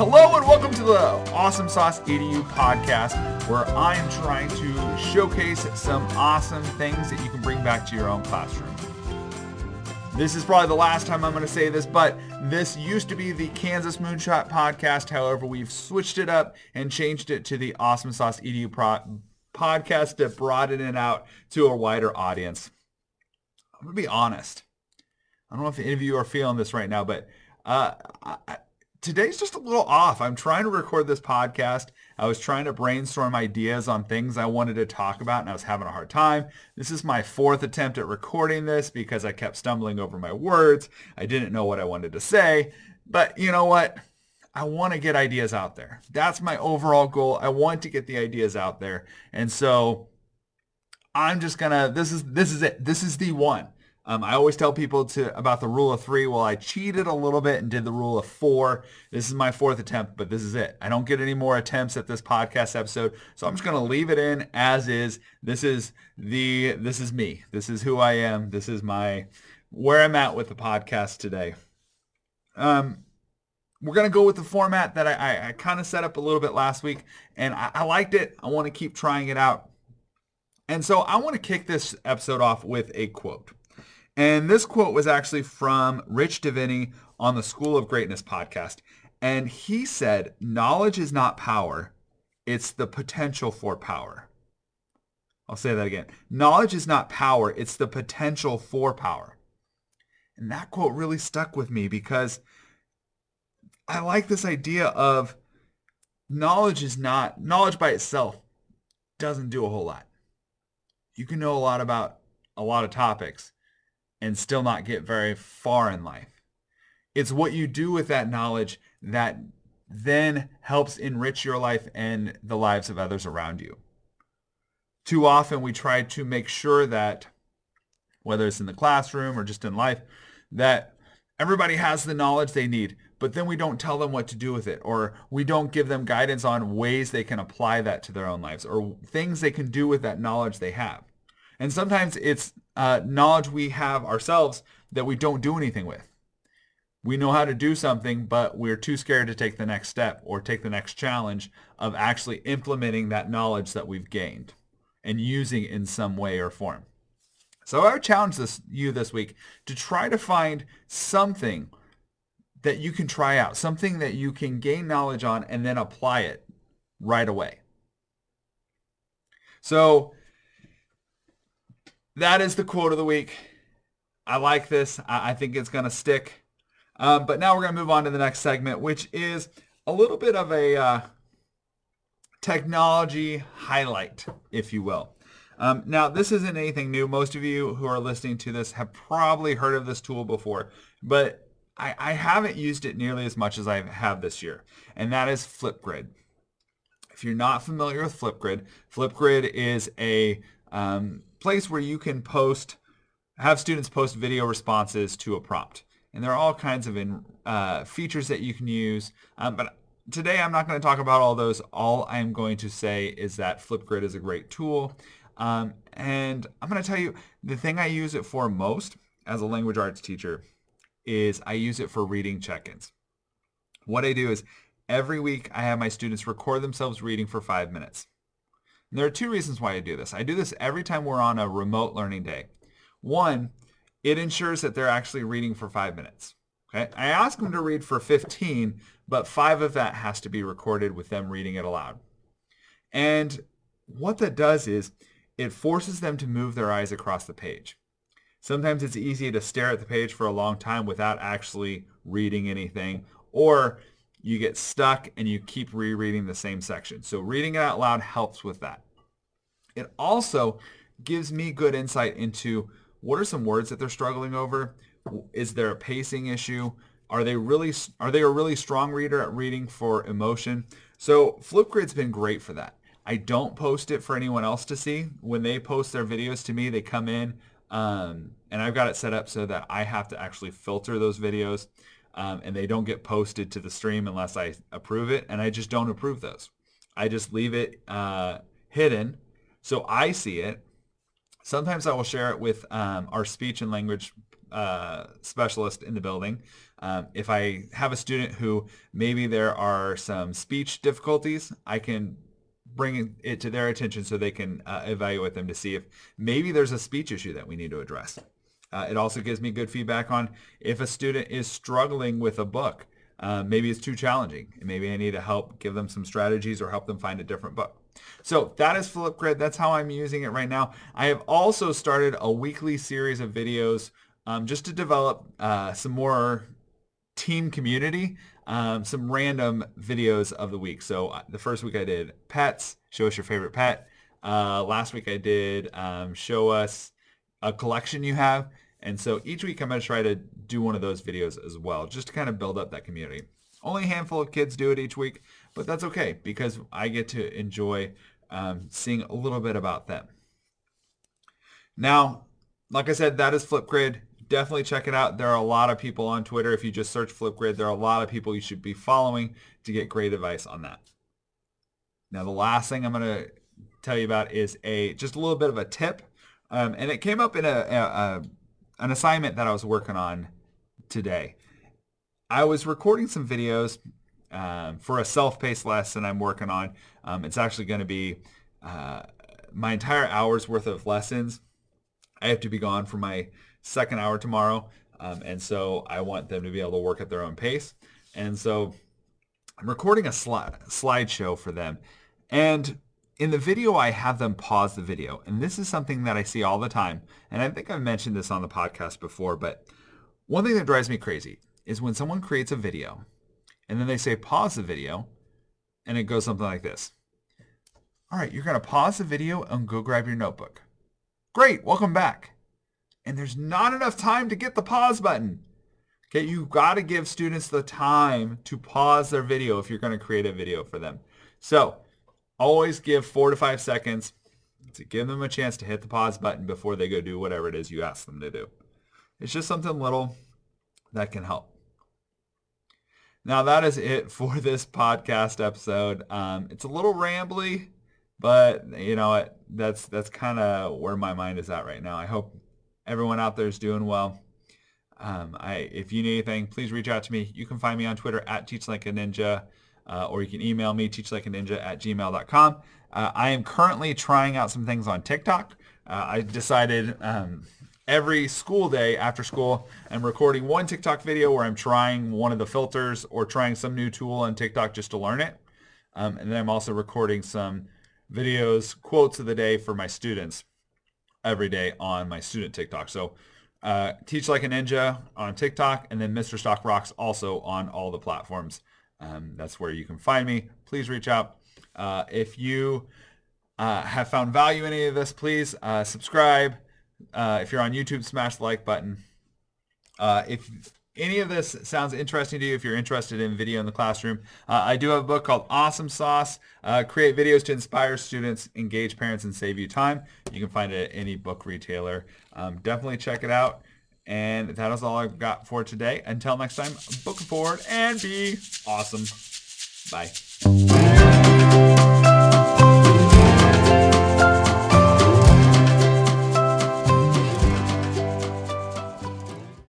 Hello and welcome to the Awesome Sauce EDU podcast, where I'm trying to showcase some awesome things that you can bring back to your own classroom. This is probably the last time I'm going to say this, but this used to be the Kansas Moonshot podcast. However, we've switched it up and changed it to the Awesome Sauce EDU pro- podcast to broaden it out to a wider audience. I'm going to be honest. I don't know if any of you are feeling this right now, but uh, I, today's just a little off. I'm trying to record this podcast. I was trying to brainstorm ideas on things I wanted to talk about, and I was having a hard time. This is my fourth attempt at recording this because I kept stumbling over my words. I didn't know what I wanted to say. But you know what? I want to get ideas out there. That's my overall goal. I want to get the ideas out there. And so I'm just going to, this is, this is it. This is the one. Um, I always tell people to about the rule of three. Well, I cheated a little bit and did the rule of four. This is my fourth attempt, but this is it. I don't get any more attempts at this podcast episode, so I'm just going to leave it in as is. This is the this is me. This is who I am. This is my where I'm at with the podcast today. Um, we're going to go with the format that I, I, I kind of set up a little bit last week, and I, I liked it. I want to keep trying it out. And so I want to kick this episode off with a quote. And this quote was actually from Rich Diviney on the School of Greatness podcast. And he said, knowledge is not power. It's the potential for power. I'll say that again. Knowledge is not power. It's the potential for power. And that quote really stuck with me because I like this idea of knowledge is not, knowledge by itself doesn't do a whole lot. You can know a lot about a lot of topics and still not get very far in life. It's what you do with that knowledge that then helps enrich your life and the lives of others around you. Too often we try to make sure that, whether it's in the classroom or just in life, that everybody has the knowledge they need, but then we don't tell them what to do with it, or we don't give them guidance on ways they can apply that to their own lives, or things they can do with that knowledge they have. And sometimes it's uh, knowledge we have ourselves that we don't do anything with. We know how to do something, but we're too scared to take the next step or take the next challenge of actually implementing that knowledge that we've gained and using it in some way or form. So I would challenge this, you this week to try to find something that you can try out, something that you can gain knowledge on and then apply it right away. So that is the quote of the week. I like this. I, I think it's going to stick. Um, but now we're going to move on to the next segment, which is a little bit of a uh, technology highlight, if you will. Um, now, this isn't anything new. Most of you who are listening to this have probably heard of this tool before, but I, I haven't used it nearly as much as I have this year, and that is Flipgrid. If you're not familiar with Flipgrid, Flipgrid is a um, place where you can post, have students post video responses to a prompt. And there are all kinds of in, uh, features that you can use. Um, but today I'm not going to talk about all those. All I'm going to say is that Flipgrid is a great tool. Um, and I'm going to tell you the thing I use it for most as a language arts teacher is I use it for reading check-ins. What I do is every week I have my students record themselves reading for five minutes. And there are two reasons why I do this. I do this every time we're on a remote learning day. One, it ensures that they're actually reading for five minutes. Okay, I ask them to read for 15, but five of that has to be recorded with them reading it aloud. And what that does is it forces them to move their eyes across the page. Sometimes it's easy to stare at the page for a long time without actually reading anything, or you get stuck and you keep rereading the same section. So reading it out loud helps with that. It also gives me good insight into what are some words that they're struggling over? Is there a pacing issue? Are they really are they a really strong reader at reading for emotion? So Flipgrid's been great for that. I don't post it for anyone else to see. When they post their videos to me, they come in um, and I've got it set up so that I have to actually filter those videos um, and they don't get posted to the stream unless I approve it. And I just don't approve those. I just leave it uh, hidden so I see it. Sometimes I will share it with um, our speech and language uh, specialist in the building. Um, if I have a student who maybe there are some speech difficulties, I can bring it to their attention so they can uh, evaluate them to see if maybe there's a speech issue that we need to address. Uh, it also gives me good feedback on if a student is struggling with a book. Uh, maybe it's too challenging and maybe I need to help give them some strategies or help them find a different book. So that is Flipgrid. That's how I'm using it right now. I have also started a weekly series of videos um, just to develop uh, some more team community, um, some random videos of the week. So uh, the first week I did pets, show us your favorite pet. Uh, last week I did um, show us a collection you have. And so each week I'm going to try to do one of those videos as well, just to kind of build up that community. Only a handful of kids do it each week, but that's okay because I get to enjoy um, seeing a little bit about them. Now, like I said, that is Flipgrid. Definitely check it out. There are a lot of people on Twitter. If you just search Flipgrid, there are a lot of people you should be following to get great advice on that. Now, the last thing I'm going to tell you about is a just a little bit of a tip, um, and it came up in a, a, a an assignment that I was working on today. I was recording some videos um, for a self-paced lesson I'm working on. Um, it's actually going to be uh, my entire hour's worth of lessons. I have to be gone for my second hour tomorrow, um, and so I want them to be able to work at their own pace. And so I'm recording a sli- slideshow for them. And in the video, I have them pause the video. And this is something that I see all the time. And I think I've mentioned this on the podcast before, but one thing that drives me crazy is when someone creates a video and then they say pause the video and it goes something like this. All right, you're going to pause the video and go grab your notebook. Great, welcome back. And there's not enough time to get the pause button. Okay, you've got to give students the time to pause their video if you're going to create a video for them. So always give four to five seconds to give them a chance to hit the pause button before they go do whatever it is you ask them to do. It's just something little that can help. Now that is it for this podcast episode. Um, it's a little rambly, but you know? That's that's kind of where my mind is at right now. I hope everyone out there is doing well. Um, I, if you need anything, please reach out to me. You can find me on Twitter at teachlikeaninja, uh, or you can email me teachlikeaninja at gmail.com. Uh, I am currently trying out some things on TikTok. Uh, I decided um, every school day after school, I'm recording one TikTok video where I'm trying one of the filters or trying some new tool on TikTok just to learn it. Um, and then I'm also recording some videos, quotes of the day for my students every day on my student TikTok. So uh, Teach Like a Ninja on TikTok and then Mr. Stock Rocks also on all the platforms. Um, that's where you can find me. Please reach out. Uh, if you uh, have found value in any of this, please uh, subscribe. Uh, if you're on YouTube, smash the like button. Uh, if any of this sounds interesting to you, if you're interested in video in the classroom, uh, I do have a book called Awesome Sauce, Create Videos to Inspire Students, Engage Parents, and Save You Time. You can find it at any book retailer. Um, definitely check it out. And that is all I've got for today. Until next time, book forward and be awesome. Bye.